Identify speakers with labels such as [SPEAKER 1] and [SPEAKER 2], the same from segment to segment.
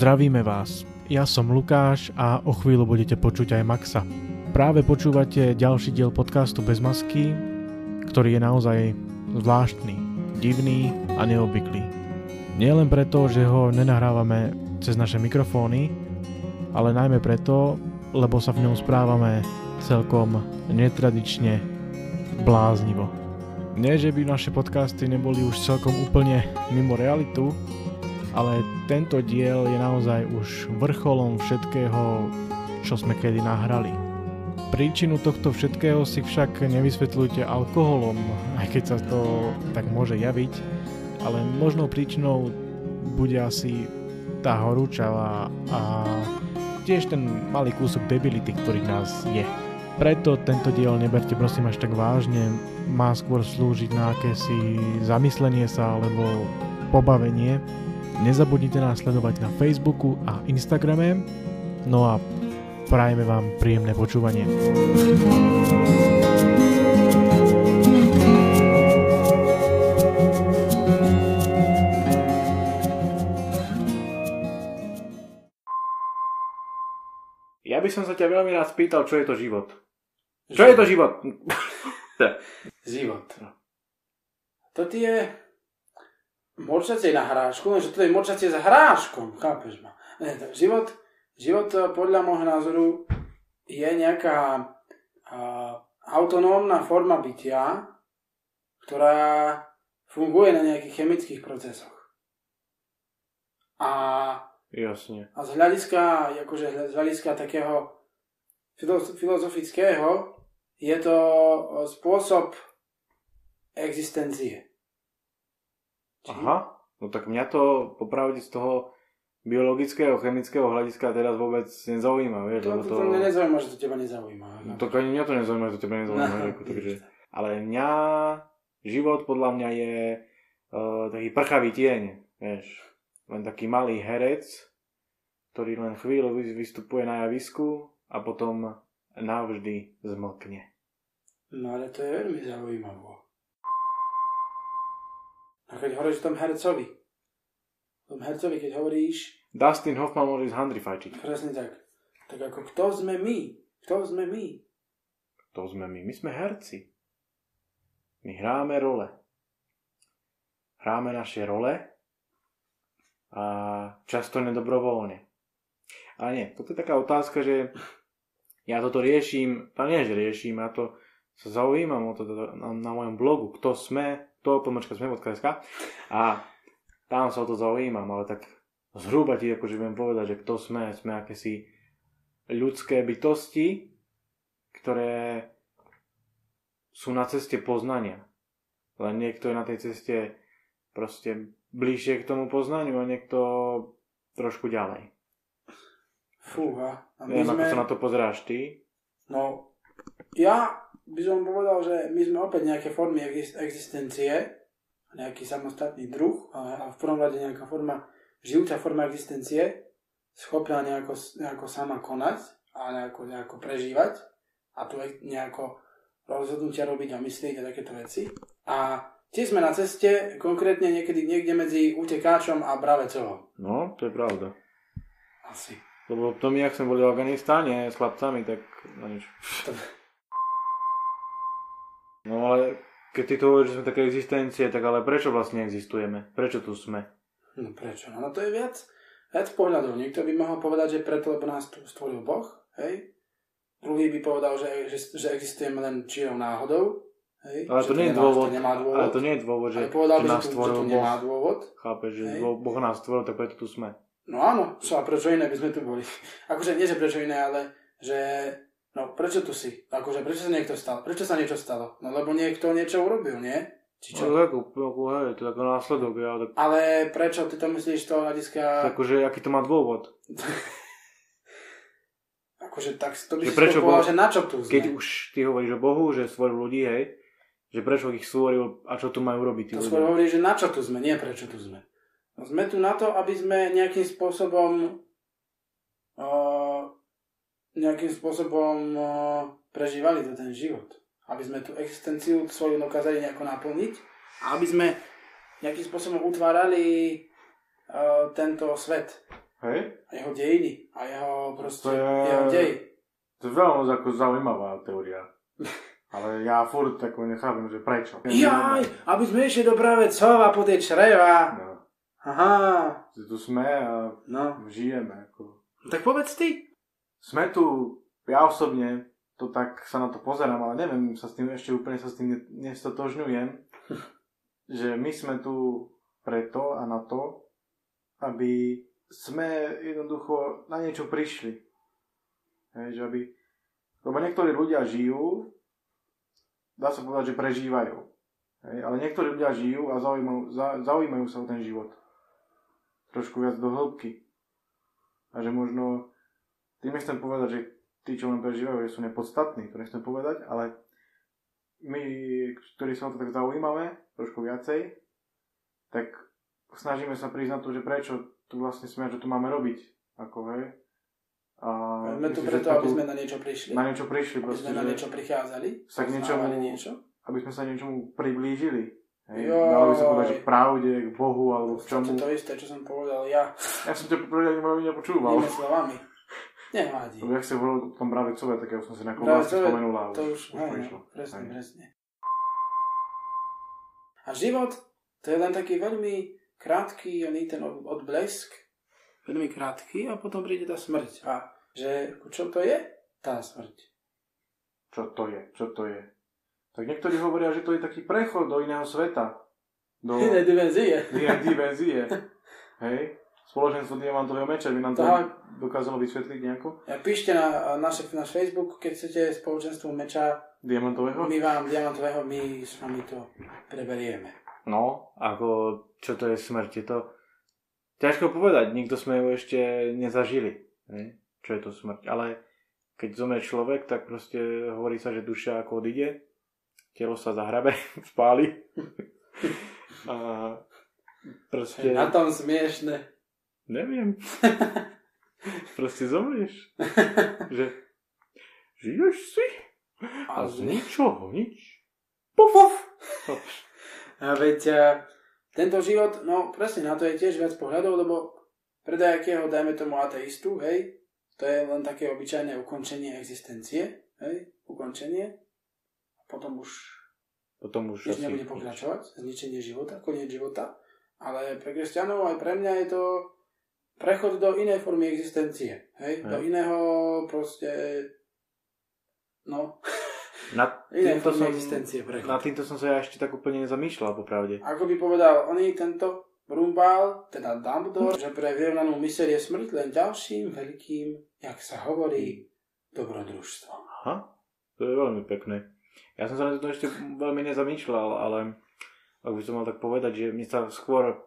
[SPEAKER 1] Zdravíme vás. Ja som Lukáš a o chvíľu budete počuť aj Maxa. Práve počúvate ďalší diel podcastu Bez masky, ktorý je naozaj zvláštny, divný a neobvyklý. Nie len preto, že ho nenahrávame cez naše mikrofóny, ale najmä preto, lebo sa v ňom správame celkom netradične bláznivo. Nie, že by naše podcasty neboli už celkom úplne mimo realitu, ale tento diel je naozaj už vrcholom všetkého, čo sme kedy nahrali. Príčinu tohto všetkého si však nevysvetľujte alkoholom, aj keď sa to tak môže javiť, ale možnou príčinou bude asi tá horúčava a tiež ten malý kúsok debility, ktorý nás je. Preto tento diel neberte prosím až tak vážne, má skôr slúžiť na akési zamyslenie sa alebo pobavenie Nezabudnite nás sledovať na Facebooku a Instagrame. No a prajeme vám príjemné počúvanie. Ja by som sa ťa veľmi rád spýtal, čo je to život. Čo je to život?
[SPEAKER 2] život. To je morčacie na hrášku, že to je morčacie s hráškom, chápeš ma? Tak život, život eh, podľa môjho názoru je nejaká uh, autonómna forma bytia, ktorá funguje na nejakých chemických procesoch. A,
[SPEAKER 1] Jasne.
[SPEAKER 2] a z hľadiska, akože z hľadiska takého filozofického je to eh, spôsob existencie.
[SPEAKER 1] Aha, no tak mňa to popravde z toho biologického, chemického hľadiska teraz vôbec nezaujíma, vieš.
[SPEAKER 2] To, to, to, to nezaujíma, že to teba nezaujíma.
[SPEAKER 1] No, tak ani mňa to nezaujíma, že to teba nezaujíma. No, ako, takže, ale mňa, život podľa mňa je uh, taký prchavý tieň, vieš. Len taký malý herec, ktorý len chvíľu vystupuje na javisku a potom navždy zmlkne.
[SPEAKER 2] No ale to je veľmi zaujímavé. A keď hovoríš tom hercovi, tom hercovi, keď hovoríš...
[SPEAKER 1] Dustin Hoffman môže ísť handry fajčiť.
[SPEAKER 2] Presne tak. Tak ako kto sme my? Kto sme my?
[SPEAKER 1] Kto sme my? My sme herci. My hráme role. Hráme naše role a často nedobrovoľne. Ale nie, toto je taká otázka, že ja toto riešim, to nie, že riešim, ja to sa zaujímam o to na, na mojom blogu, kto sme, to pomočka sme.sk a tam sa o to zaujímam, ale tak zhruba ti akože viem povedať, že kto sme, sme akési ľudské bytosti, ktoré sú na ceste poznania. Len niekto je na tej ceste proste bližšie k tomu poznaniu a niekto trošku ďalej.
[SPEAKER 2] Fúha.
[SPEAKER 1] A my Neviem, sme... ako sa na to pozeráš ty.
[SPEAKER 2] No, ja by som povedal, že my sme opäť nejaké formy existencie, nejaký samostatný druh, a v prvom rade nejaká forma, žijúca forma existencie, schopná nejako, nejako sama konať a nejako, nejako prežívať a tu nejako rozhodnutia robiť a myslieť a takéto veci. A tiež sme na ceste, konkrétne niekedy niekde medzi utekáčom a bravecom.
[SPEAKER 1] No, to je pravda.
[SPEAKER 2] Asi.
[SPEAKER 1] Lebo to my, ak sme boli v Afganistáne s chlapcami, tak no nič. No ale keď ty to hovoríš, že sme také existencie, tak ale prečo vlastne existujeme? Prečo tu sme?
[SPEAKER 2] No prečo? No to je viac, viac pohľadov. Niekto by mohol povedať, že preto, lebo nás tu stvoril Boh, hej? Druhý by povedal, že, že, že existujeme len čirou náhodou, hej?
[SPEAKER 1] Ale to, nie je dôvod, nemá dôvod. Ale to nie je dôvod, že,
[SPEAKER 2] povedal
[SPEAKER 1] že
[SPEAKER 2] by, nás stvoril Boh. nemá dôvod.
[SPEAKER 1] Chápeš, že hej? Boh nás stvoril, tak preto tu sme.
[SPEAKER 2] No áno, čo a prečo iné by sme tu boli? akože nie, že prečo iné, ale že No prečo tu si? Akože prečo sa niekto stal? Prečo sa niečo stalo? No lebo niekto niečo urobil, nie?
[SPEAKER 1] Či čo? No tak, hej, to je ako následok. Ja, tak...
[SPEAKER 2] Ale prečo ty to myslíš toho hľadiska...
[SPEAKER 1] Akože, aký to má dôvod?
[SPEAKER 2] akože tak to by že si prečo povedal, že na čo tu sme?
[SPEAKER 1] Keď už ty hovoríš o Bohu, že stvoril ľudí, hej, že prečo ich stvoril a čo tu majú robiť tí
[SPEAKER 2] to skôr hovorí, že na čo tu sme, nie prečo tu sme. No sme tu na to, aby sme nejakým spôsobom uh, nejakým spôsobom prežívali to ten život. Aby sme tú existenciu svoju dokázali nejako naplniť a aby sme nejakým spôsobom utvárali uh, tento svet.
[SPEAKER 1] Hej?
[SPEAKER 2] A jeho dejiny. A jeho proste,
[SPEAKER 1] To je-
[SPEAKER 2] jeho dej.
[SPEAKER 1] To je veľmi ako zaujímavá teória. Ale ja furt tako nechápem, že prečo.
[SPEAKER 2] Jaj, aby sme išli do pravecova po tej čreva.
[SPEAKER 1] No,
[SPEAKER 2] Aha,
[SPEAKER 1] že tu sme a
[SPEAKER 2] no.
[SPEAKER 1] žijeme. Ako.
[SPEAKER 2] Tak povedz ty.
[SPEAKER 1] Sme tu, ja osobne, to tak sa na to pozerám, ale neviem, sa s tým ešte úplne sa s tým ne- nestotožňujem, že my sme tu preto a na to, aby sme jednoducho na niečo prišli. Hej, že aby, lebo niektorí ľudia žijú, dá sa povedať, že prežívajú. Hej, ale niektorí ľudia žijú a zaujímajú, za, zaujímajú sa o ten život. Trošku viac do hĺbky. A že možno, tým nechcem povedať, že tí, čo len prežívajú, že sú nepodstatní, to nechcem povedať, ale my, ktorí sa o to tak zaujímame, trošku viacej, tak snažíme sa na to, že prečo tu vlastne sme, čo tu máme robiť. Ako, hej. A myslím, že
[SPEAKER 2] preto, aby sme na niečo prišli.
[SPEAKER 1] na niečo prišli,
[SPEAKER 2] Aby
[SPEAKER 1] proste,
[SPEAKER 2] sme na
[SPEAKER 1] že-
[SPEAKER 2] niečo prichádzali.
[SPEAKER 1] sa k niečomu-
[SPEAKER 2] niečo.
[SPEAKER 1] aby sme sa niečomu priblížili. Hej.
[SPEAKER 2] Joj.
[SPEAKER 1] Dalo by sa povedať, že k pravde, k Bohu, alebo k
[SPEAKER 2] V
[SPEAKER 1] čomu.
[SPEAKER 2] podstate to isté, čo som povedal ja.
[SPEAKER 1] Ja som ťa poprvé ani veľmi nepočúval.
[SPEAKER 2] Inými slovami. Nevadí.
[SPEAKER 1] Lebo jak si hovoril o tom Bravecove, tak ja už som si na vlastne spomenul a
[SPEAKER 2] To už, hej,
[SPEAKER 1] prišlo.
[SPEAKER 2] no, presne, presne. A život, to je len taký veľmi krátky, oný ten od- odblesk, veľmi krátky a potom príde tá smrť. A že čo to je? Tá smrť.
[SPEAKER 1] Čo to je? Čo to je? Tak niektorí hovoria, že to je taký prechod do iného sveta. Do
[SPEAKER 2] Iné dimenzie.
[SPEAKER 1] inej dimenzie. Hej? Spoločenstvo diamantového meča by nám to
[SPEAKER 2] Tak.
[SPEAKER 1] dokázalo vysvetliť nejako?
[SPEAKER 2] Ja píšte na naš, náš Facebook, keď chcete spoločenstvo meča,
[SPEAKER 1] Diamantového?
[SPEAKER 2] my vám diamantového, my s vami to preberieme.
[SPEAKER 1] No, ako čo to je smrť? Je to ťažko povedať, nikto sme ju ešte nezažili. Hej? Čo je to smrť? Ale keď zomrie človek, tak proste hovorí sa, že duša ako odíde, telo sa zahrabe, spáli. A proste,
[SPEAKER 2] Na tom smiešne.
[SPEAKER 1] Neviem, proste zomrieš. Že žiješ si a z ničoho nič. Puf, puf.
[SPEAKER 2] A veď a, tento život, no presne, na to je tiež viac pohľadov, lebo pre nejakého, dajme tomu ateistu, hej, to je len také obyčajné ukončenie existencie, hej, ukončenie. A potom už
[SPEAKER 1] Potom už
[SPEAKER 2] nič nebude
[SPEAKER 1] nič.
[SPEAKER 2] pokračovať, zničenie života, koniec života. Ale pre kresťanov aj pre mňa je to prechod do inej formy existencie, hej,
[SPEAKER 1] Hej.
[SPEAKER 2] do iného proste, no,
[SPEAKER 1] Nad
[SPEAKER 2] inej formy
[SPEAKER 1] som,
[SPEAKER 2] existencie prechod.
[SPEAKER 1] nad týmto som sa ja ešte tak úplne nezamýšľal, popravde.
[SPEAKER 2] Ako by povedal oný tento Brumbal, teda Dumbledore, že pre vyrovnanú myseľ je smrť len ďalším veľkým, jak sa hovorí, dobrodružstvom.
[SPEAKER 1] Aha, to je veľmi pekné. Ja som sa na to ešte veľmi nezamýšľal, ale ak by som mal tak povedať, že mi sa skôr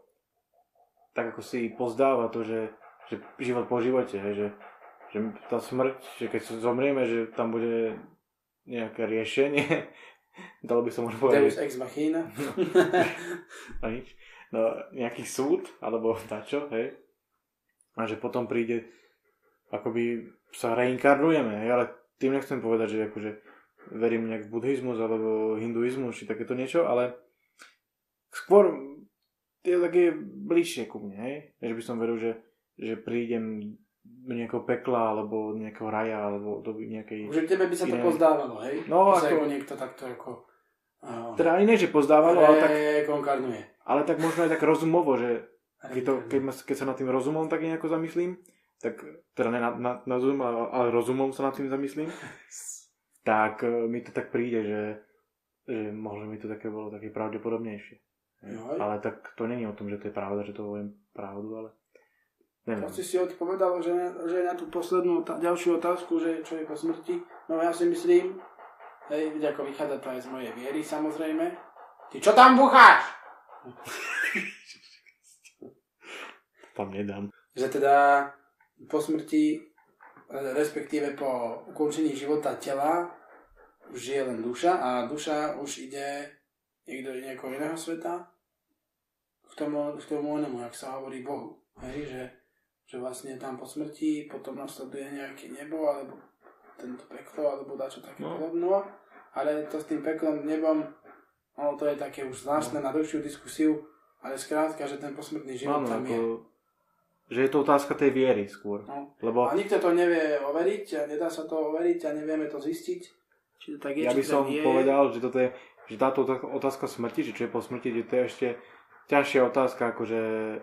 [SPEAKER 1] tak ako si pozdáva to, že, že život po živote, hej, že, že tá smrť, že keď zomrieme, že tam bude nejaké riešenie, dalo by som možno povedať,
[SPEAKER 2] Deus ex machina.
[SPEAKER 1] a nič, no, nejaký súd, alebo dačo, hej, a že potom príde, akoby sa reinkarnujeme, hej, ale tým nechcem povedať, že akože verím nejak v buddhizmus alebo hinduizmus, či takéto niečo, ale skôr je také bližšie ku mne, hej, že by som veril, že, že prídem do nejakého pekla, alebo do nejakého raja, alebo do nejakej...
[SPEAKER 2] Že tebe by sa to
[SPEAKER 1] Iné.
[SPEAKER 2] pozdávalo, hej?
[SPEAKER 1] No,
[SPEAKER 2] Že
[SPEAKER 1] ako-
[SPEAKER 2] niekto takto ako... Uh,
[SPEAKER 1] Teda ani ne, že pozdávalo, ale tak,
[SPEAKER 2] konkarnuje.
[SPEAKER 1] ale tak možno aj tak rozumovo, že keď, to, keď, ma, keď sa nad tým rozumom tak nejako zamyslím, tak teda ne na, na, na rozum, ale, ale rozumom sa nad tým zamyslím, tak e, mi to tak príde, že, že možno mi to také bolo také pravdepodobnejšie.
[SPEAKER 2] Joj.
[SPEAKER 1] Ale tak to není o tom, že to je pravda, že to hovorím pravdu, ale neviem.
[SPEAKER 2] To si odpovedal, že, že na tú poslednú tá, ďalšiu otázku, že čo je po smrti. No ja si myslím, hej, ako vychádza to aj z mojej viery, samozrejme. Ty čo tam bucháš?
[SPEAKER 1] Tam nedám.
[SPEAKER 2] Že teda po smrti, e, respektíve po ukončení života tela, už žije len duša a duša už ide niekto do nejakého iného sveta k tomu, k tomu onemu, jak sa hovorí Bohu. Hej, že, že vlastne tam po smrti potom nasleduje nejaké nebo, alebo tento peklo, alebo dačo také
[SPEAKER 1] No.
[SPEAKER 2] no. podobno. Ale to s tým peklom, nebom, ono to je také už zvláštne na dlhšiu diskusiu, ale skrátka, že ten posmrtný život
[SPEAKER 1] Áno,
[SPEAKER 2] tam je.
[SPEAKER 1] že je to otázka tej viery skôr.
[SPEAKER 2] No.
[SPEAKER 1] Lebo
[SPEAKER 2] A nikto to nevie overiť a nedá sa to overiť a nevieme to zistiť. Či to tak je,
[SPEAKER 1] ja by
[SPEAKER 2] to
[SPEAKER 1] som
[SPEAKER 2] je.
[SPEAKER 1] povedal, že toto je, že táto otázka- otázka smrti, že čo je po smrti, že to je ešte ťažšia otázka, akože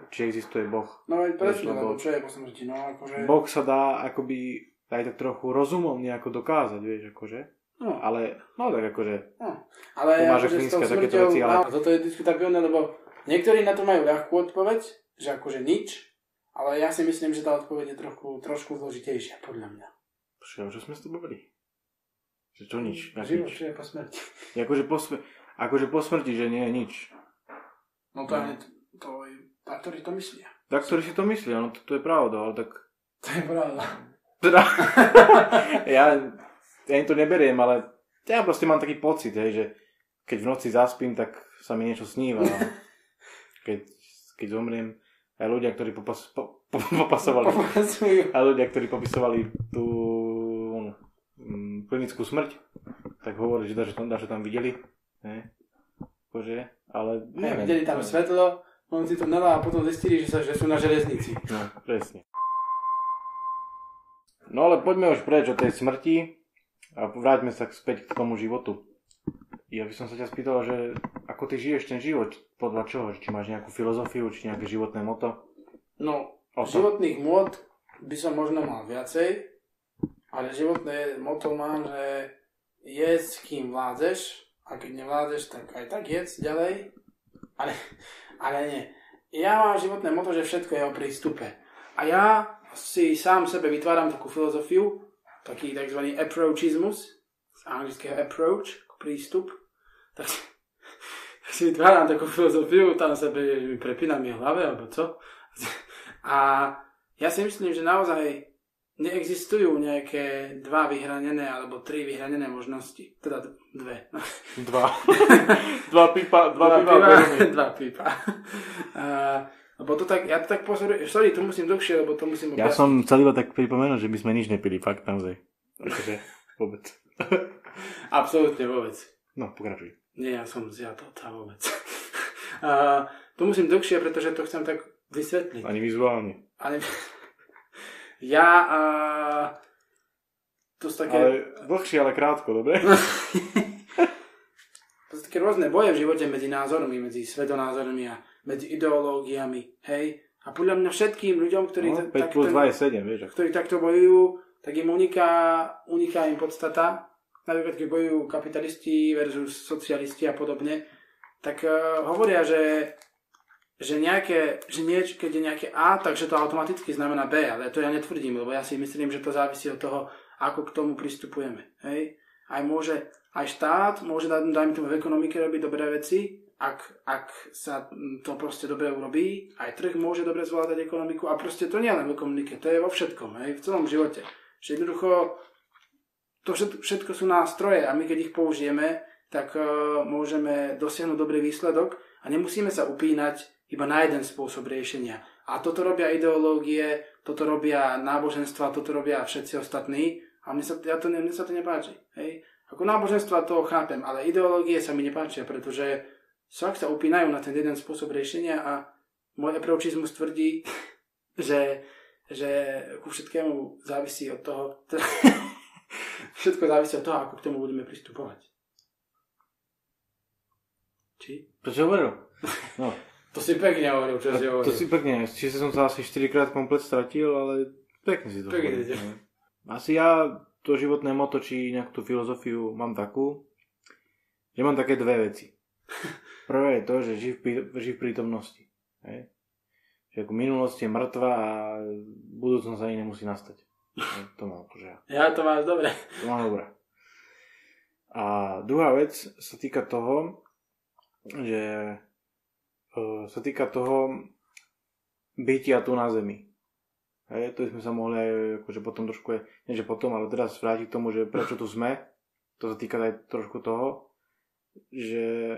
[SPEAKER 1] či existuje Boh.
[SPEAKER 2] No veď presne,
[SPEAKER 1] lebo-
[SPEAKER 2] čo je po smrti, no akože...
[SPEAKER 1] Boh sa dá akoby aj tak trochu rozumom nejako dokázať, vieš, akože.
[SPEAKER 2] No,
[SPEAKER 1] Ale, no tak akože,
[SPEAKER 2] no. Ale
[SPEAKER 1] Tomáš
[SPEAKER 2] akože
[SPEAKER 1] takéto veci, ale-
[SPEAKER 2] toto je diskutabilné, lebo niektorí na to majú ľahkú odpoveď, že akože nič, ale ja si myslím, že tá odpoveď je trochu, trošku zložitejšia, podľa mňa.
[SPEAKER 1] čo, čo sme s tebou boli? Že čo nič?
[SPEAKER 2] Život,
[SPEAKER 1] nič?
[SPEAKER 2] čo je po smrti.
[SPEAKER 1] Akože po, smr- akože po smrti, že nie je nič.
[SPEAKER 2] No to je, to je, tá, ktorí to myslia.
[SPEAKER 1] Tak, ktorí si to myslia, no to, to je pravda, ale tak...
[SPEAKER 2] To je pravda.
[SPEAKER 1] Teda, ja, ja im to neberiem, ale ja proste mám taký pocit, hej, že keď v noci zaspím, tak sa mi niečo sníva. No. Keď, keď zomriem, aj ľudia, ktorí popas, po, po, popasovali, aj ľudia, ktorí popisovali tú mm, klinickú smrť, tak hovorili, že daže tam, daže tam videli. Ne? Akože, ale
[SPEAKER 2] Ne,
[SPEAKER 1] neviem.
[SPEAKER 2] videli tam svetlo, on si to nalá a potom zistili, že, sa, že sú na železnici.
[SPEAKER 1] No, presne. No ale poďme už preč od tej smrti a vráťme sa späť k tomu životu. Ja by som sa ťa spýtal, že ako ty žiješ ten život, podľa čoho? Či máš nejakú filozofiu, či nejaké životné moto?
[SPEAKER 2] No,
[SPEAKER 1] O to.
[SPEAKER 2] životných môd by som možno mal viacej, ale životné moto mám, že jedz, kým vládzeš, a keď nevládzeš, tak aj tak jedz ďalej. Ale, ale nie. Ja mám životné moto, že všetko je o prístupe. A ja si sám sebe vytváram takú filozofiu, taký tzv. approachizmus, z anglického approach, prístup. Tak, si vytváram takú filozofiu, tam sebe mi prepínam v hlave, alebo čo. A ja si myslím, že naozaj neexistujú nejaké dva vyhranené alebo tri vyhranené možnosti. Teda dve.
[SPEAKER 1] Dva. dva pipa, dva, pipa.
[SPEAKER 2] piva,
[SPEAKER 1] vedomí.
[SPEAKER 2] dva pipa. A, lebo to tak, ja to tak pozorujem, sorry, to musím dlhšie, lebo to musím
[SPEAKER 1] Ja som chcel iba tak pripomenúť, že my sme nič nepili, fakt naozaj. Takže vôbec.
[SPEAKER 2] Absolútne vôbec.
[SPEAKER 1] No, pokračuj.
[SPEAKER 2] Nie, ja som zjatota vôbec. A, to musím dlhšie, pretože to chcem tak vysvetliť.
[SPEAKER 1] Ani vizuálne.
[SPEAKER 2] Ale ja a to sú také,
[SPEAKER 1] Ale dlhšie, ale krátko, dobre?
[SPEAKER 2] to sú také rôzne boje v živote medzi názormi, medzi svetonázormi a medzi ideológiami, hej. A podľa mňa všetkým ľuďom, ktorí,
[SPEAKER 1] No,
[SPEAKER 2] ta-
[SPEAKER 1] 5 plus
[SPEAKER 2] takto-
[SPEAKER 1] 2 je 7, vieš.
[SPEAKER 2] ktorí takto bojujú, tak im uniká, uniká im podstata. Napríklad, keď bojujú kapitalisti versus socialisti a podobne, tak uh, hovoria, že že nejaké, že nieč, keď je nejaké A, takže to automaticky znamená B, ale to ja netvrdím, lebo ja si myslím, že to závisí od toho, ako k tomu pristupujeme. Hej? Aj môže, aj štát môže, dajme tomu v ekonomike robiť dobré veci, ak, ak sa to proste dobre urobí, aj trh môže dobre zvládať ekonomiku a proste to nie len v ekonomike, to je vo všetkom, hej? v celom živote. Že jednoducho to všetko sú nástroje a my keď ich použijeme, tak uh, môžeme dosiahnuť dobrý výsledok a nemusíme sa upínať iba na jeden spôsob riešenia. A toto robia ideológie, toto robia náboženstva, toto robia všetci ostatní a mne sa, ja to, ne- mne sa to nepáči. Hej? Ako náboženstva to chápem, ale ideológie sa mi nepáčia, pretože sa sa upínajú na ten jeden spôsob riešenia a môj approachizmus tvrdí, že, že ku všetkému závisí od toho, všetko závisí od toho, ako k tomu budeme pristupovať. Či?
[SPEAKER 1] Čo si hovoril? No,
[SPEAKER 2] To si pekne hovoril, čo si hovoril.
[SPEAKER 1] to si pekne, čiže som sa asi 4 krát komplet stratil, ale pekne si to
[SPEAKER 2] Pekne
[SPEAKER 1] hovoril, no. Asi ja to životné moto, či nejakú tú filozofiu mám takú, že mám také dve veci. Prvé je to, že živ, živ prítomnosti. Hej? Že ako minulosť je mŕtva a budúcnosť ani nemusí nastať. Hej, To mám akože ja.
[SPEAKER 2] Ja to máš dobre.
[SPEAKER 1] To mám dobré. A druhá vec sa týka toho, že sa týka toho bytia tu na Zemi. Hej, to sme sa mohli aj akože potom trošku, nie že potom, ale teraz vrátiť k tomu, že prečo tu sme. To sa týka aj trošku toho, že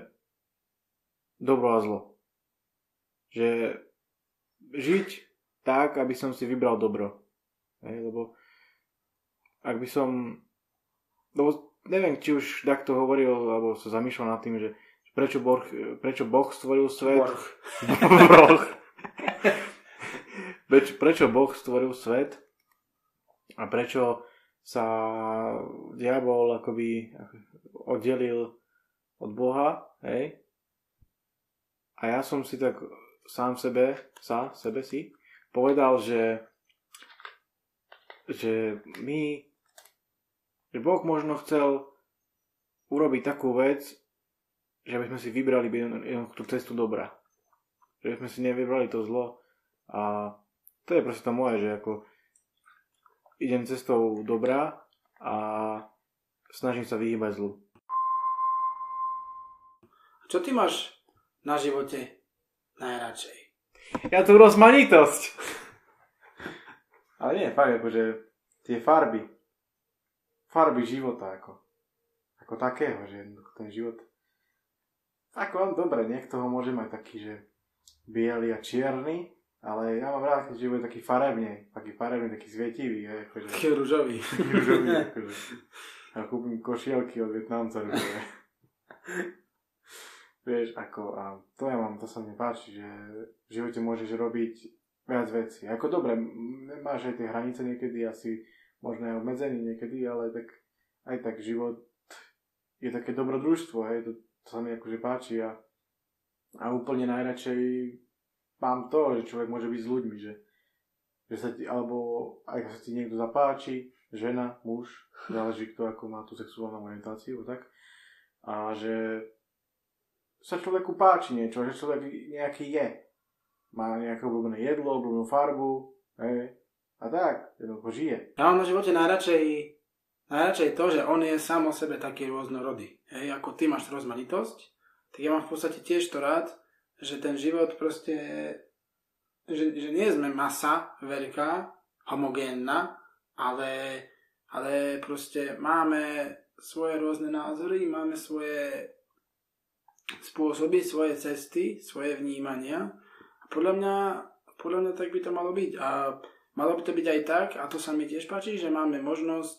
[SPEAKER 1] dobro a zlo. Že žiť tak, aby som si vybral dobro. Hej, lebo ak by som... Lebo neviem, či už takto hovoril, alebo sa zamýšľal nad tým, že prečo Boh, prečo boh stvoril svet.
[SPEAKER 2] Borch.
[SPEAKER 1] Preč, prečo Boh stvoril svet a prečo sa diabol akoby oddelil od Boha, hej? A ja som si tak sám sebe, sa, sebe si, povedal, že že my že Boh možno chcel urobiť takú vec, že by sme si vybrali tú cestu dobra. Že by sme si nevybrali to zlo. A to je proste to moje, že ako idem cestou dobra a snažím sa vyhýbať zlu.
[SPEAKER 2] Čo ty máš na živote najradšej?
[SPEAKER 1] Ja tu rozmanitosť. Ale nie, fakt, akože tie farby. Farby života, ako. Ako takého, že ten život... Ako, dobre, niekto ho môže mať taký, že biely a čierny, ale ja mám rád, život je taký farebný, taký farebný, taký svietivý. Akože,
[SPEAKER 2] taký rúžový.
[SPEAKER 1] rúžový, akože. A kúpim košielky od Vietnamca rúžové. Vieš, ako, a to ja mám, to sa mne páči, že v živote môžeš robiť viac vecí. Ako dobre, máš aj tie hranice niekedy, asi možno aj obmedzený niekedy, ale tak aj tak život je také dobrodružstvo, hej, to, to sa mi akože páči a, a úplne najradšej mám to, že človek môže byť s ľuďmi, že, že sa ti, alebo aj sa ti niekto zapáči, žena, muž, záleží kto ako má tú sexuálnu orientáciu, tak, a že sa človeku páči niečo, že človek nejaký je. Má nejaké obľúbené jedlo, obľúbenú farbu, hej, a tak, jednoducho žije.
[SPEAKER 2] Ja mám na živote najradšej, najradšej to, že on je sám o sebe taký rôznorodý. Hej, ako ty máš rozmanitosť, tak ja mám v podstate tiež to rád, že ten život proste, že, že nie sme masa veľká, homogénna, ale, ale proste máme svoje rôzne názory, máme svoje spôsoby, svoje cesty, svoje vnímania. A podľa mňa, podľa mňa tak by to malo byť. A malo by to byť aj tak, a to sa mi tiež páči, že máme možnosť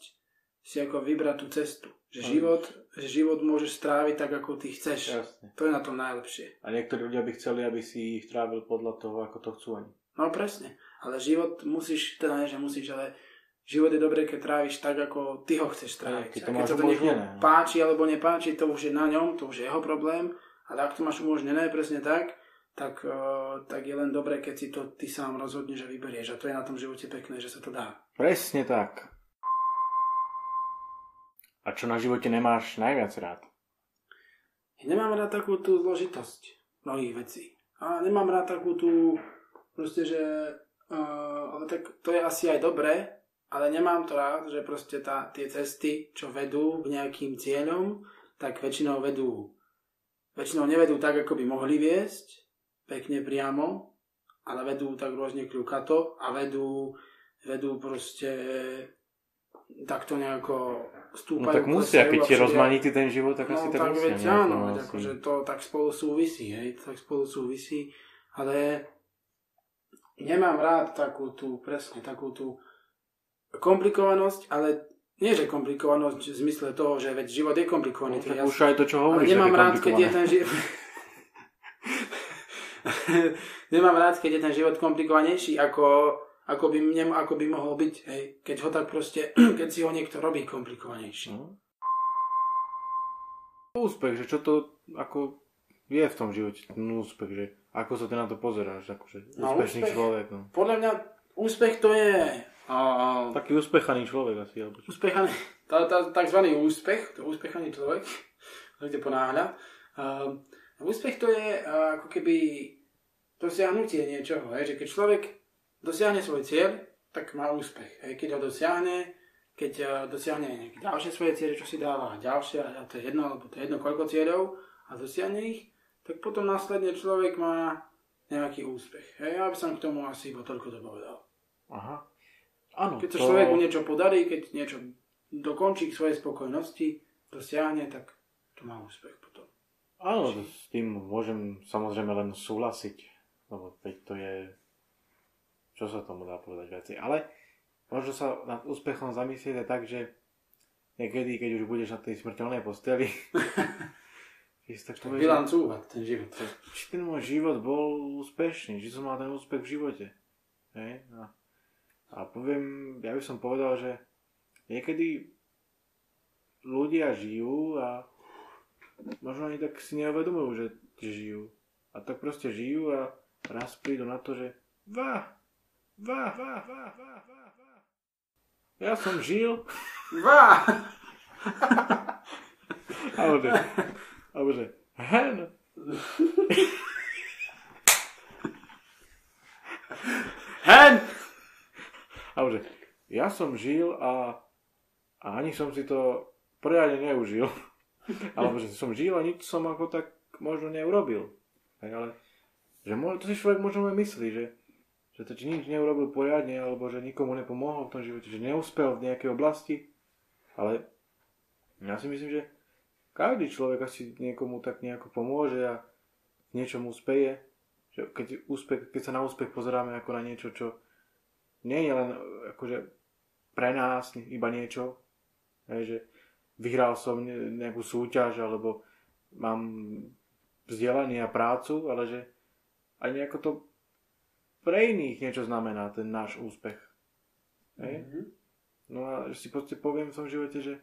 [SPEAKER 2] si ako vybrať tú cestu. Že život, že život môžeš stráviť tak, ako ty chceš.
[SPEAKER 1] Jasne.
[SPEAKER 2] To je na tom najlepšie.
[SPEAKER 1] A niektorí ľudia by chceli, aby si ich trávil podľa toho, ako to chcú oni.
[SPEAKER 2] No presne. Ale život musíš, teda nie, že musíš, ale život je dobré, keď tráviš tak, ako ty ho chceš tráviť.
[SPEAKER 1] Keď to
[SPEAKER 2] a keď sa to niekomu no. páči alebo nepáči, to už je na ňom, to už je jeho problém. Ale ak to máš umožnené presne tak, tak, uh, tak je len dobré, keď si to ty sám rozhodneš a vyberieš. A to je na tom živote pekné, že sa to dá.
[SPEAKER 1] Presne tak. A čo na živote nemáš najviac rád?
[SPEAKER 2] Nemám rád takú tú zložitosť mnohých vecí. A nemám rád takú tú, proste, že uh, ale tak to je asi aj dobré, ale nemám to rád, že proste tá, tie cesty, čo vedú k nejakým cieľom, tak väčšinou vedú väčšinou nevedú tak, ako by mohli viesť, pekne priamo, ale vedú tak rôzne kľukato a vedú, vedú proste takto nejako stúpajú.
[SPEAKER 1] No tak musia, keď je rozmanitý ten život, tak no, asi tak,
[SPEAKER 2] tak
[SPEAKER 1] musia.
[SPEAKER 2] Veď, áno, veď akože to tak spolu súvisí, hej, tak spolu súvisí, ale nemám rád takú tú, presne, takú tú komplikovanosť, ale nie že komplikovanosť v zmysle toho, že veď život je komplikovaný.
[SPEAKER 1] No, tak ja, už aj to, čo hovoríš,
[SPEAKER 2] nemám rád, keď je ten život... nemám rád, keď je ten život komplikovanejší, ako, ako, by, nem, ako by mohol byť. Hej. Keď ho tak proste, keď si ho niekto robí komplikovanejší. No.
[SPEAKER 1] Úspech, že čo to ako je v tom živote ten úspech, že ako sa ty na to pozeráš, akože no, úspešný úspech, človek. No.
[SPEAKER 2] Podľa mňa úspech to je a,
[SPEAKER 1] Taký úspechaný človek asi. Alebo
[SPEAKER 2] čo? Úspechaný, tá, tá, takzvaný úspech, to úspechaný človek, kde ponáhľa. Uh, úspech to je uh, ako keby dosiahnutie niečoho, hej, že keď človek dosiahne svoj cieľ, tak má úspech. Hej, keď ho dosiahne, keď uh, dosiahne nejaké ďalšie svoje cieľe, čo si dáva, a ďalšie, a to je jedno, alebo to je jedno koľko cieľov, a dosiahne ich, tak potom následne človek má nejaký úspech. Hej, ja by som k tomu asi iba toľko to povedal.
[SPEAKER 1] Aha. Áno,
[SPEAKER 2] keď sa to... človeku niečo podarí, keď niečo dokončí k svojej spokojnosti, dosiahne, tak to má úspech potom.
[SPEAKER 1] Áno, s tým môžem samozrejme len súhlasiť, lebo teď to je, čo sa tomu dá povedať veci. Ale možno sa nad úspechom zamyslieť tak, že niekedy, keď už budeš na tej smrteľnej posteli,
[SPEAKER 2] tak to bilancúvať ten život.
[SPEAKER 1] Či ten môj život bol úspešný, či som mal ten úspech v živote. Hej? A, a poviem, ja by som povedal, že niekedy ľudia žijú a možno ani tak si neuvedomujú, že žijú. A tak proste žijú a raz prídu na to, že vá, vá, vá, vá, vá, vá, vá. Ja som žil.
[SPEAKER 2] Vá!
[SPEAKER 1] alebo že, alebo že, hen.
[SPEAKER 2] Hen!
[SPEAKER 1] Alebo že, ja som žil a, a ani som si to poriadne neužil. Alebo že som žil a nič som ako tak možno neurobil. Hej, ale že mo- to si človek možno myslí, že, že to či nič neurobil poriadne, alebo že nikomu nepomohol v tom živote, že neúspel v nejakej oblasti. Ale ja si myslím, že každý človek asi niekomu tak nejako pomôže a v niečom úspeje. Že keď, úspech, keď sa na úspech pozeráme ako na niečo, čo nie je len akože pre nás iba niečo, hej, že vyhral som nejakú súťaž alebo mám vzdelanie a prácu, ale že aj nejako to pre iných niečo znamená, ten náš úspech. Hej?
[SPEAKER 2] Mhm.
[SPEAKER 1] No a si proste poviem v tom živote, že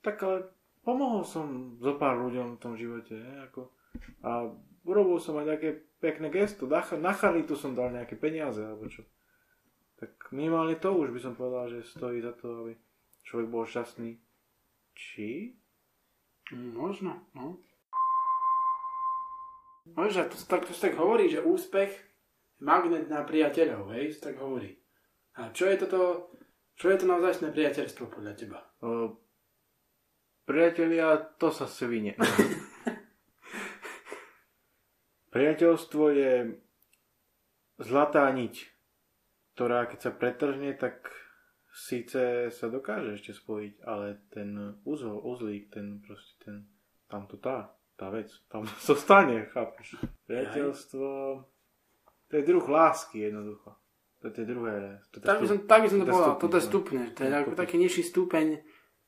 [SPEAKER 1] tak ale pomohol som zo pár ľuďom v tom živote. Hej? Ako, a urobil som aj také pekné gesto. Na, charitu som dal nejaké peniaze alebo čo. Tak minimálne to už by som povedal, že stojí za to, aby človek bol šťastný. Či?
[SPEAKER 2] Možno, no. No, že to, tak, to tak hovorí, že úspech magnet na priateľov, hej, tak hovorí. A čo je toto, čo je to naozajstné priateľstvo podľa teba?
[SPEAKER 1] O, priatelia, to sa svine. Priateľstvo je zlatá niť, ktorá keď sa pretrhne, tak síce sa dokáže ešte spojiť, ale ten úzol, uzlík, ten proste ten, tam to tá, tá vec, tam zostane, chápeš? Priateľstvo, to je druh lásky jednoducho. To je druhé. To
[SPEAKER 2] Tak by som, tak by som to povedal,
[SPEAKER 1] stupeň,
[SPEAKER 2] toto je stupne, to je ako
[SPEAKER 1] stupeň.
[SPEAKER 2] taký nižší stupeň,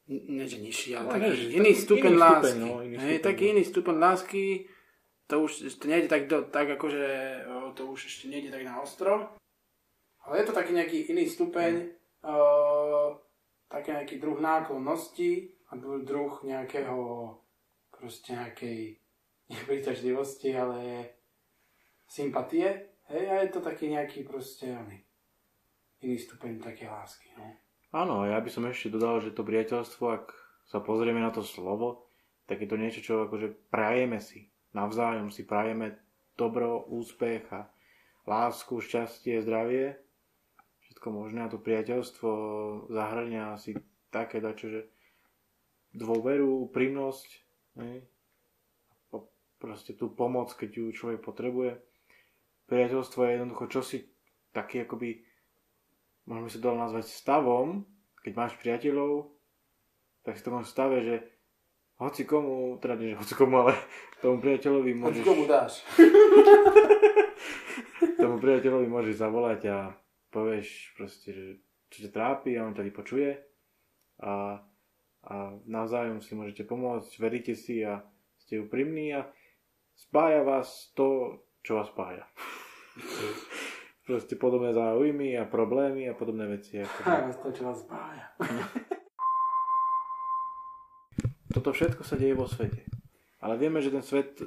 [SPEAKER 2] nie že nižší, ale
[SPEAKER 1] No,
[SPEAKER 2] taký
[SPEAKER 1] nie, že
[SPEAKER 2] iný stupeň
[SPEAKER 1] iný stupeň,
[SPEAKER 2] lásky.
[SPEAKER 1] no, iný
[SPEAKER 2] Hej,
[SPEAKER 1] stupeň,
[SPEAKER 2] taký
[SPEAKER 1] no.
[SPEAKER 2] iný stupeň lásky, to už to nejde tak, do, tak akože, to už ešte nejde tak na ostro, ale je to taký nejaký iný stupeň, o, taký nejaký druh náklonnosti a dru- druh nejakého proste nejakej nepríťažlivosti, ale sympatie. Hej, a je to taký nejaký proste oný, iný stupeň také lásky. No.
[SPEAKER 1] Áno, ja by som ešte dodal, že to priateľstvo, ak sa pozrieme na to slovo, tak je to niečo, čo akože prajeme si. Navzájom si prajeme dobro, úspech a lásku, šťastie, zdravie. Všetko možné a to priateľstvo zahrania asi také dačo, že dôveru, úprimnosť? Po- proste tú pomoc, keď ju človek potrebuje. Priateľstvo je jednoducho čosi taký akoby by sa dalo nazvať stavom, keď máš priateľov, tak si to v stave, že hoci komu, teda nie, že hoci komu, ale tomu priateľovi
[SPEAKER 2] Môžeš...
[SPEAKER 1] môžeš,
[SPEAKER 2] komu dáš?
[SPEAKER 1] tomu priateľovi môžeš zavolať a povieš proste, že čo ťa trápi a on ťa vypočuje a, a navzájom si môžete pomôcť, veríte si a ste úprimní a spája vás to, čo vás spája. proste podobné záujmy a problémy a podobné veci. Ako...
[SPEAKER 2] Ha, to, čo vás spája.
[SPEAKER 1] Toto všetko sa deje vo svete. Ale vieme, že ten svet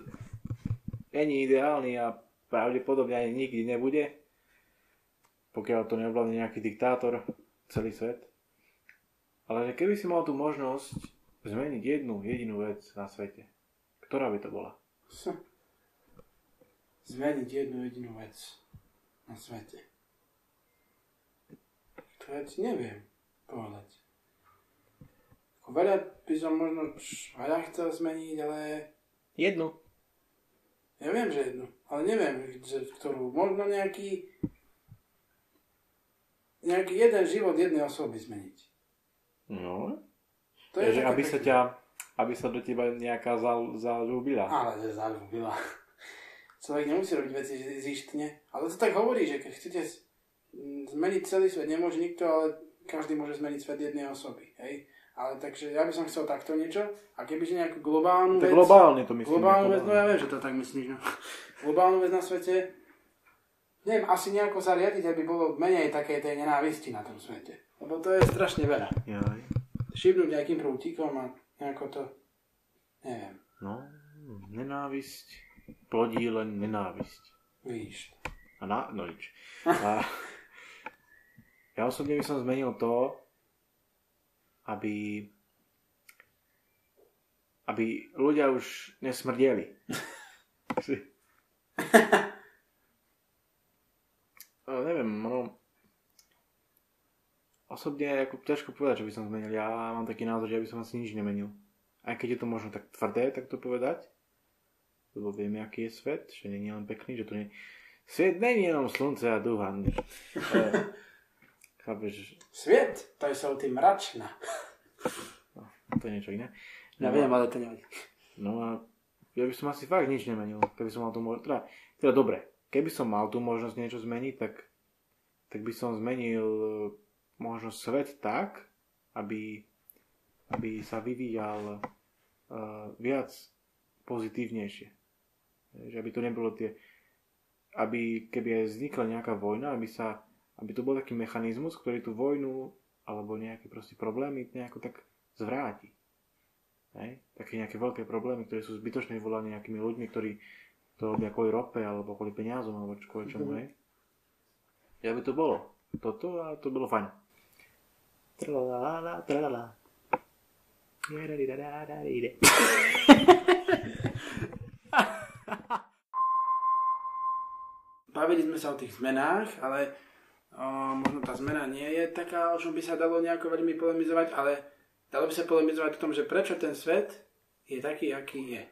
[SPEAKER 1] není ideálny a pravdepodobne ani nikdy nebude, pokiaľ to neovládne nejaký diktátor celý svet. Ale keby si mal tú možnosť zmeniť jednu jedinú vec na svete, ktorá by to bola?
[SPEAKER 2] Zmeniť jednu jedinú vec na svete. To ja ti neviem povedať. Ako Veľa by som možno veľa chcel zmeniť, ale
[SPEAKER 1] Jednu.
[SPEAKER 2] ja viem, že jednu. Ale neviem, že ktorú. Možno nejaký nejaký jeden život jednej osoby zmeniť.
[SPEAKER 1] No.
[SPEAKER 2] To
[SPEAKER 1] Je, že
[SPEAKER 2] také
[SPEAKER 1] aby sa ťa, aby sa do teba nejaká zal, zalúbila.
[SPEAKER 2] Ale že zalúbila. Človek nemusí robiť veci zištne. Ale to tak hovorí, že keď chcete zmeniť celý svet, nemôže nikto, ale každý môže zmeniť svet jednej osoby. Hej? Ale takže ja by som chcel takto niečo. A kebyže nejakú globálnu
[SPEAKER 1] To
[SPEAKER 2] vec...
[SPEAKER 1] globálne to myslím.
[SPEAKER 2] Globálnu vec, no ja viem, že to tak myslíš. No. Globálnu vec na svete, neviem, asi nejako sa riadiť, aby bolo menej také tej nenávisti na tom svete. Lebo to je strašne veľa.
[SPEAKER 1] Jaj.
[SPEAKER 2] Šibnúť nejakým prútikom a nejako to, neviem,
[SPEAKER 1] No, nenávisť plodí len nenávisť.
[SPEAKER 2] víš.
[SPEAKER 1] A na, no nič. A ja osobne by som zmenil to, aby aby ľudia už nesmrdeli. no, neviem, no, osobne ako ťažko povedať, čo by som zmenil. Ja mám taký názor, že ja by som asi nič nemenil. Aj keď je to možno tak tvrdé, tak to povedať. Lebo vieme, aký je svet, že nie je len pekný, že to nie... Svet není jenom slunce a dúhan. Ale- Chápeš,
[SPEAKER 2] Sviet, to je sú tým mračná.
[SPEAKER 1] to je niečo iné.
[SPEAKER 2] Ja viem, ale to nevadí.
[SPEAKER 1] No a ja by som asi fakt nič nemenil, keby som mal tú možnosť. Teda, teda dobre, keby som mal tú možnosť niečo zmeniť, tak, tak by som zmenil e, možno svet tak, aby, aby sa vyvíjal uh, viac pozitívnejšie. Že aby to nebolo tie... Aby, keby aj vznikla nejaká vojna, aby sa aby to bol taký mechanizmus, ktorý tú vojnu alebo nejaké proste problémy nejako tak zvráti. Hej? Také nejaké veľké problémy, ktoré sú zbytočne vyvolané nejakými ľuďmi, ktorí to robia kvôli rope alebo kvôli peniazom alebo čo- kvôli čomu, hej. Ja by to bolo. Toto a to bolo fajn. Tralalala, tralala.
[SPEAKER 2] Bavili sme sa o tých zmenách, ale o, možno tá zmena nie je taká, o čom by sa dalo nejako veľmi polemizovať, ale dalo by sa polemizovať o tom, že prečo ten svet je taký, aký je.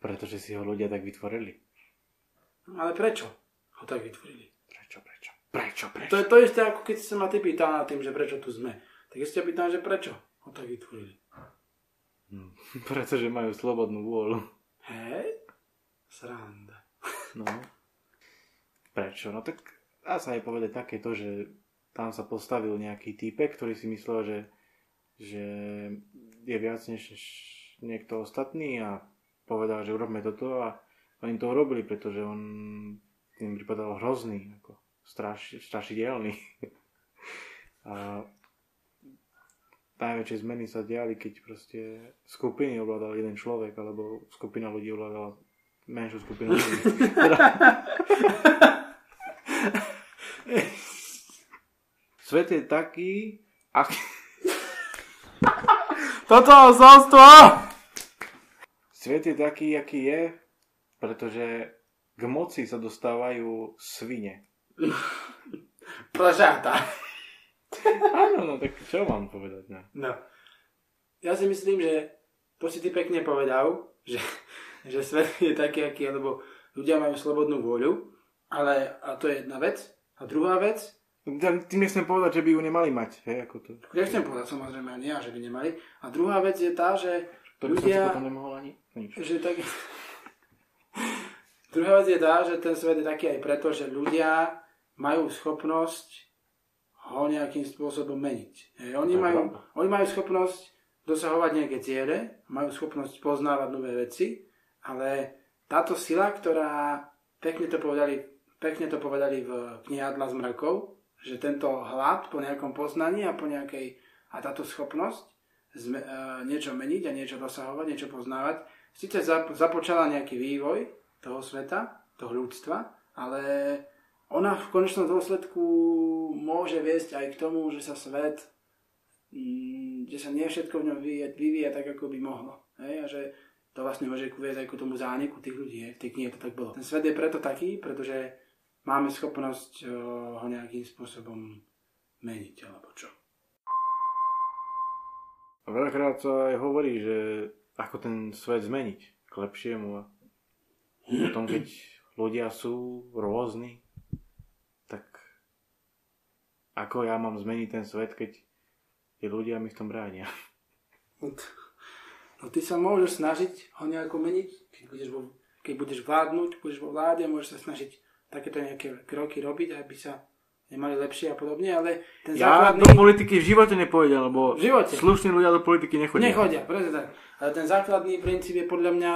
[SPEAKER 1] Pretože si ho ľudia tak vytvorili.
[SPEAKER 2] Ale prečo ho tak vytvorili?
[SPEAKER 1] Prečo, prečo? Prečo, prečo?
[SPEAKER 2] To je to isté, ako keď si sa ma ty pýtal na tým, že prečo tu sme. Tak ja si ťa pýtam, že prečo ho tak vytvorili.
[SPEAKER 1] Hm. Pretože majú slobodnú vôľu.
[SPEAKER 2] Hej? Sranda.
[SPEAKER 1] No. Prečo? No tak dá sa aj povedať takéto, že tam sa postavil nejaký týpek, ktorý si myslel, že, že je viac než niekto ostatný a povedal, že urobme toto a oni to urobili, pretože on tým pripadal hrozný, ako straš, strašidelný. a najväčšie zmeny sa diali, keď proste skupiny ovládal jeden človek, alebo skupina ľudí ovládala menšiu skupinu ľudí. Teda- Svet je taký, aký...
[SPEAKER 2] Toto osolstvo!
[SPEAKER 1] Svet je taký, aký je, pretože k moci sa dostávajú svine.
[SPEAKER 2] Plažáta.
[SPEAKER 1] Áno, no tak čo mám povedať? No?
[SPEAKER 2] No. Ja si myslím, že to si ty pekne povedal, že, že svet je taký, aký lebo ľudia majú slobodnú vôľu, ale a to je jedna vec. A druhá vec,
[SPEAKER 1] Tým nechcem povedať, že by ju nemali mať. Hej, ako to.
[SPEAKER 2] nechcem povedať samozrejme ani ja, že by nemali. A druhá vec je tá, že
[SPEAKER 1] To
[SPEAKER 2] ľudia,
[SPEAKER 1] potom nemohol ani... Nič.
[SPEAKER 2] že tak... druhá vec je tá, že ten svet je taký aj preto, že ľudia majú schopnosť ho nejakým spôsobom meniť. Hej, oni,
[SPEAKER 1] To
[SPEAKER 2] majú, oni majú schopnosť dosahovať nejaké ciele, majú schopnosť poznávať nové veci, ale táto sila, ktorá, pekne to povedali, pekne to povedali v knihe Atlas mrakov, že tento hlad po nejakom poznaní a po nejakej, a táto schopnosť zme, e, niečo meniť a niečo dosahovať, niečo poznávať, síce zap, započala nejaký vývoj toho sveta, toho ľudstva, ale ona v konečnom dôsledku môže viesť aj k tomu, že sa svet, mm, že sa nie všetko v ňom vyvíja, vyvíja tak, ako by mohlo. Hej? A že to vlastne môže viesť aj k tomu zániku tých ľudí. V tej knihe to tak bolo. Ten svet je preto taký, pretože máme schopnosť o, ho nejakým spôsobom meniť, alebo čo.
[SPEAKER 1] A veľakrát sa aj hovorí, že ako ten svet zmeniť k lepšiemu. A potom, keď ľudia sú rôzni, tak ako ja mám zmeniť ten svet, keď tí ľudia mi v tom bránia.
[SPEAKER 2] No ty sa môžeš snažiť ho nejako meniť, keď budeš, vo, keď budeš vládnuť, budeš vo vláde, môžeš sa snažiť takéto nejaké kroky robiť, aby sa nemali lepšie a podobne, ale ten
[SPEAKER 1] Ja
[SPEAKER 2] základný...
[SPEAKER 1] do politiky v živote nepôjdem, lebo
[SPEAKER 2] V živote.
[SPEAKER 1] slušní ľudia do politiky nechodia.
[SPEAKER 2] Nechodia, presne tak. Ale ten základný princíp je podľa mňa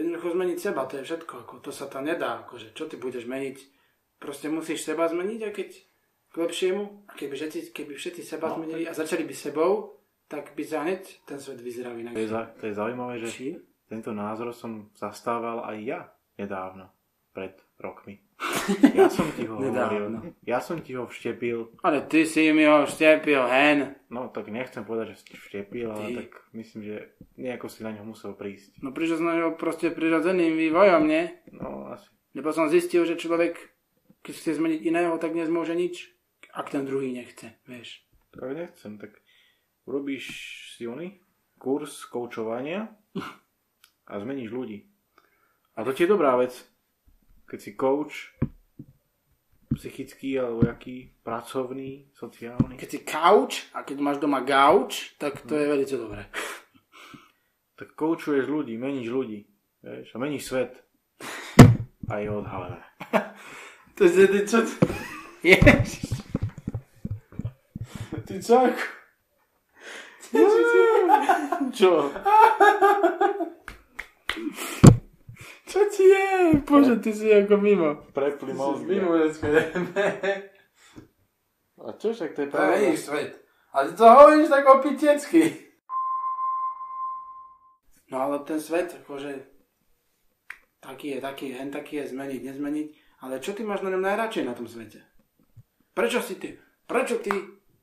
[SPEAKER 2] jednoducho zmeniť seba, to je všetko. Ako, to sa tam nedá. Akože, čo ty budeš meniť proste musíš seba zmeniť a keď k lepšiemu, a keby všetci, keby všetci seba
[SPEAKER 1] No,
[SPEAKER 2] zmenili a začali by sebou, tak by sa hneď ten svet vyzeral inak.
[SPEAKER 1] To je, za, to je zaujímavé, že
[SPEAKER 2] Či?
[SPEAKER 1] tento názor som zastával aj ja nedávno, pred rokmi. Ja som ti ho hovoril. Ja som ti ho vštepil.
[SPEAKER 2] Ale ty si mi ho štepil hen.
[SPEAKER 1] No tak nechcem povedať, že si vštepil, ale
[SPEAKER 2] Ty.
[SPEAKER 1] tak myslím, že nejako si na ňo musel prísť.
[SPEAKER 2] No prišiel som na ňo proste prirodzeným vývojom, nie?
[SPEAKER 1] No asi.
[SPEAKER 2] Lebo som zistil, že človek, keď chce zmeniť iného, tak nezmôže nič, ak ten druhý nechce, vieš.
[SPEAKER 1] Tak nechcem, tak urobíš si oný kurz koučovania a zmeníš ľudí. A to ti je dobrá vec. Keď si coach, psychický alebo jaký, pracovný, sociálny,
[SPEAKER 2] Keď si couch a keď máš doma gauč, tak to je veľmi dobré.
[SPEAKER 1] tak koučuješ ľudí, meníš ľudí. Vieš, a meníš svet. A je odhalené.
[SPEAKER 2] To je čo? Ježiš. Ty čo?
[SPEAKER 1] Čo?
[SPEAKER 2] Čo ti je? Bože, ty si ako mimo.
[SPEAKER 1] Prepli mozgy.
[SPEAKER 2] Mimo.
[SPEAKER 1] A čo však to je
[SPEAKER 2] To je svet. Ale ty to hovoríš tak opitecky. No ale ten svet, akože taký je, taký je, hen taký je, zmeniť, nezmeniť. Ale čo ty máš na ňom najradšej na tom svete? Prečo si ty, prečo ty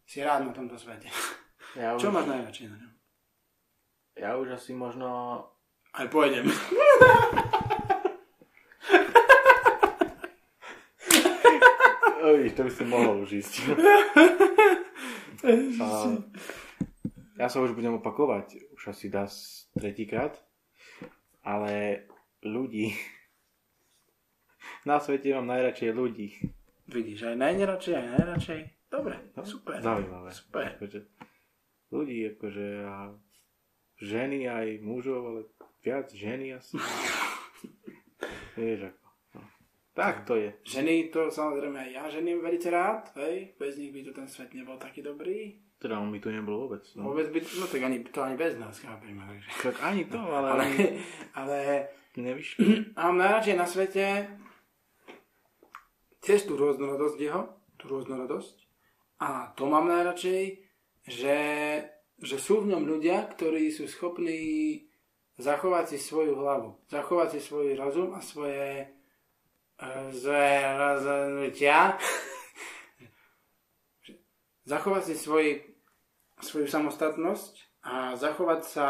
[SPEAKER 2] si rád na tomto svete?
[SPEAKER 1] Ja
[SPEAKER 2] Čo
[SPEAKER 1] už,
[SPEAKER 2] máš najradšej na ňom?
[SPEAKER 1] ja už asi možno...
[SPEAKER 2] Aj pôjdem.
[SPEAKER 1] O, vidíš, to by si mohol už ísť. A ja sa už budem opakovať, už asi dá tretíkrát, ale ľudí, na svete mám najradšej ľudí.
[SPEAKER 2] Vidíš, aj najneradšej, aj najradšej. Dobre,
[SPEAKER 1] No,
[SPEAKER 2] super.
[SPEAKER 1] Zaujímavé.
[SPEAKER 2] Super.
[SPEAKER 1] Akože ľudí, akože a ženy aj mužov, ale viac ženy asi. Vieš ako. No. Tak to je.
[SPEAKER 2] Ženy, to samozrejme aj ja žením veľmi rád, hej. Bez nich by tu ten svet nebol taký dobrý.
[SPEAKER 1] Teda on by tu nebol vôbec. No.
[SPEAKER 2] Vôbec by, no tak ani, to ani bez nás, chápeme, takže.
[SPEAKER 1] Tak ani to, ale,
[SPEAKER 2] Ale,
[SPEAKER 1] ale...
[SPEAKER 2] ale
[SPEAKER 1] nevyšlo.
[SPEAKER 2] mám najradšej na svete tiež tú rôznorodosť jeho, tú rôznorodosť. A to mám najradšej, že, že sú v ňom ľudia, ktorí sú schopní zachovať si svoju hlavu, zachovať si svoj rozum a svoje e, zachovať si svoj, svoju samostatnosť a zachovať sa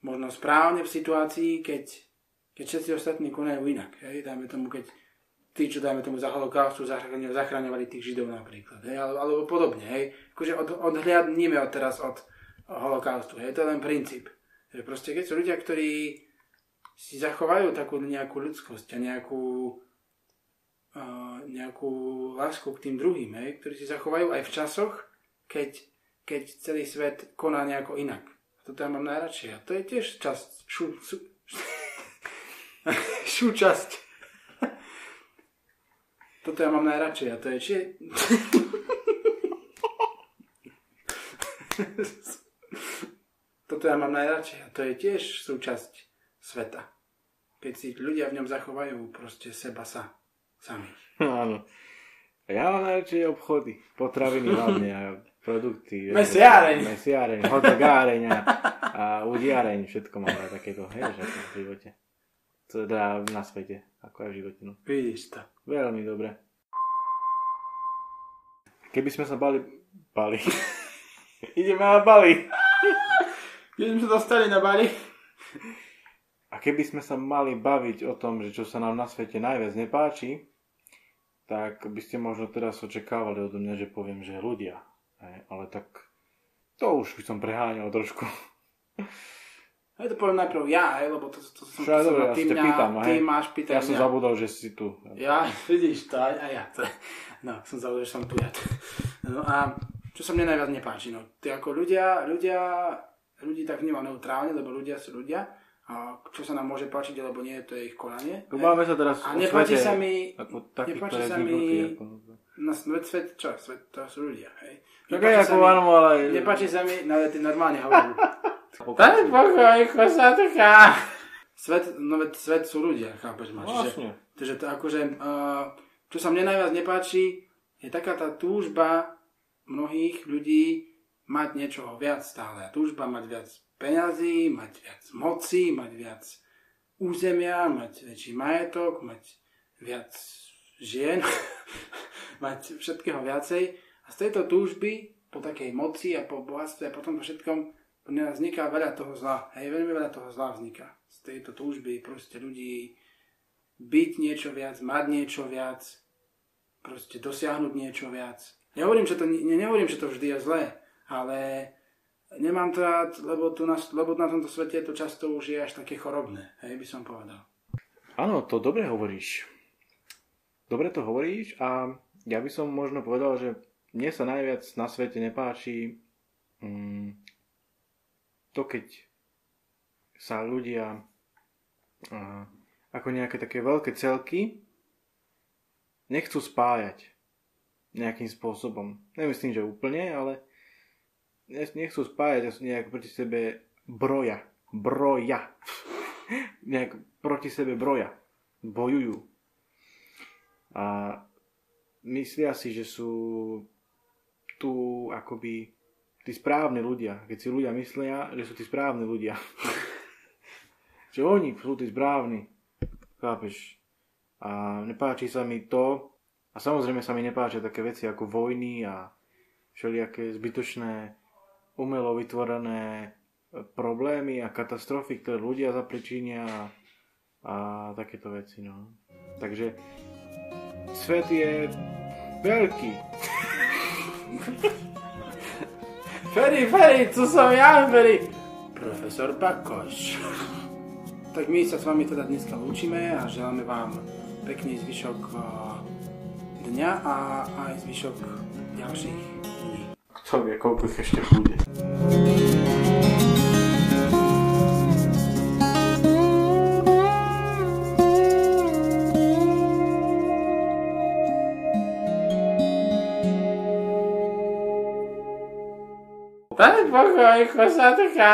[SPEAKER 2] možno správne v situácii, keď, keď všetci ostatní konajú inak. Hej? Dajme tomu, keď tí, čo dajme tomu za holokaustu, zachraňovali, tých židov napríklad. Hej? Alebo, podobne. Hej? Akože od, odhliadníme od teraz od holokaustu. Hej? To je len princíp. Že proste keď sú ľudia, ktorí si zachovajú takú nejakú ľudskosť a nejakú, uh, nejakú lásku k tým druhým, hej? ktorí si zachovajú aj v časoch, keď, keď celý svet koná nejako inak. Toto ja mám najradšej. A to je tiež časť, šu, šu, súčasť. Toto ja mám najradšej. A to je či... Toto ja mám najradšej. A to je tiež súčasť sveta. Keď si ľudia v ňom zachovajú proste seba sa. Sami.
[SPEAKER 1] Áno. A ja mám najradšej obchody, potraviny hlavne a produkty. vieš,
[SPEAKER 2] Mesiareň.
[SPEAKER 1] Mesiareň, hotogáreň a, a udiareň, všetko mám rád takéto, hej, v živote. Teda na svete, ako aj v živote, no.
[SPEAKER 2] Vidíš to.
[SPEAKER 1] Veľmi dobre. Keby sme sa bali... Bali. Ideme na Bali.
[SPEAKER 2] Keď sme sa dostali na Bali.
[SPEAKER 1] A keby sme sa mali baviť o tom, že čo sa nám na svete najviac nepáči, tak by ste možno teraz očakávali odo mňa, že poviem, že ľudia. Hej, ale tak to už by som preháňal trošku.
[SPEAKER 2] Ja to poviem najprv ja, hej, lebo to, to, to som...
[SPEAKER 1] Však
[SPEAKER 2] to
[SPEAKER 1] dobre, ja
[SPEAKER 2] ty mňa-
[SPEAKER 1] pýtam,
[SPEAKER 2] Ty máš pýtať
[SPEAKER 1] Ja som zabudol, že si tu.
[SPEAKER 2] Ja, vidíš to, aj, aj ja. To, no, som zabudol, že som tu ja. No a čo sa mne najviac nepáči, no, ty ako ľudia, ľudia, ľudí tak vnímam neutrálne, lebo ľudia sú ľudia a čo sa nám môže páčiť, alebo nie, to je ich konanie.
[SPEAKER 1] Tu máme sa teraz
[SPEAKER 2] A nepáči
[SPEAKER 1] svete
[SPEAKER 2] sa mi,
[SPEAKER 1] ako taký,
[SPEAKER 2] nepáči sa mi-
[SPEAKER 1] Ako...
[SPEAKER 2] na svet, svet, čo, svet, to sú ľudia, hej.
[SPEAKER 1] Tak aj
[SPEAKER 2] sa
[SPEAKER 1] ako
[SPEAKER 2] mi-
[SPEAKER 1] ale...
[SPEAKER 2] Nepáči sa mi, no ale ty normálne hovorím. Daj pokoj, kosatka. Svet, no veď svet sú ľudia, chápeš ma? Čiže,
[SPEAKER 1] Vlastne.
[SPEAKER 2] takže to akože, uh, čo čo sa mne najviac nepáči, je taká tá túžba mnohých ľudí mať niečoho viac stále. Túžba mať viac peňazí, mať viac moci, mať viac územia, mať väčší majetok, mať viac žien, mať všetkého viacej. A z tejto túžby po takej moci a po bohatstve a po tomto všetkom vzniká veľa toho zla. Hej, veľmi veľa toho zla vzniká. Z tejto túžby proste ľudí byť niečo viac, mať niečo viac, proste dosiahnuť niečo viac. Nehovorím, že to, ne, nehovorím, že to vždy je zlé, ale nemám to rád, lebo, tu na, lebo na tomto svete to často už je až také chorobné, hej, by som povedal.
[SPEAKER 1] Áno, to dobre hovoríš. Dobre to hovoríš a ja by som možno povedal, že mne sa najviac na svete nepáči mm, to, keď sa ľudia ako nejaké také veľké celky nechcú spájať nejakým spôsobom. Nemyslím, že úplne, ale nechcú spájať a nejak proti sebe broja. Broja. nejak proti sebe broja. Bojujú. A myslia si, že sú tu akoby tí správni ľudia. Keď si ľudia myslia, že sú tí správni ľudia. že oni sú tí správni. Chápeš? A nepáči sa mi to, a samozrejme sa mi nepáčia také veci ako vojny a všelijaké zbytočné umelo vytvorené problémy a katastrofy, ktoré ľudia zapričinia a, a takéto veci. No. Takže svet je veľký.
[SPEAKER 2] Ferry, Ferry, co som ja, Ferry? Profesor Bakoš. tak my sa s vami teda dneska lúčime a želáme vám pekný zvyšok dňa a aj zvyšok ďalších dní.
[SPEAKER 1] Kto vie, koľko ich ešte bude.
[SPEAKER 2] Daj pokoj, kosatka!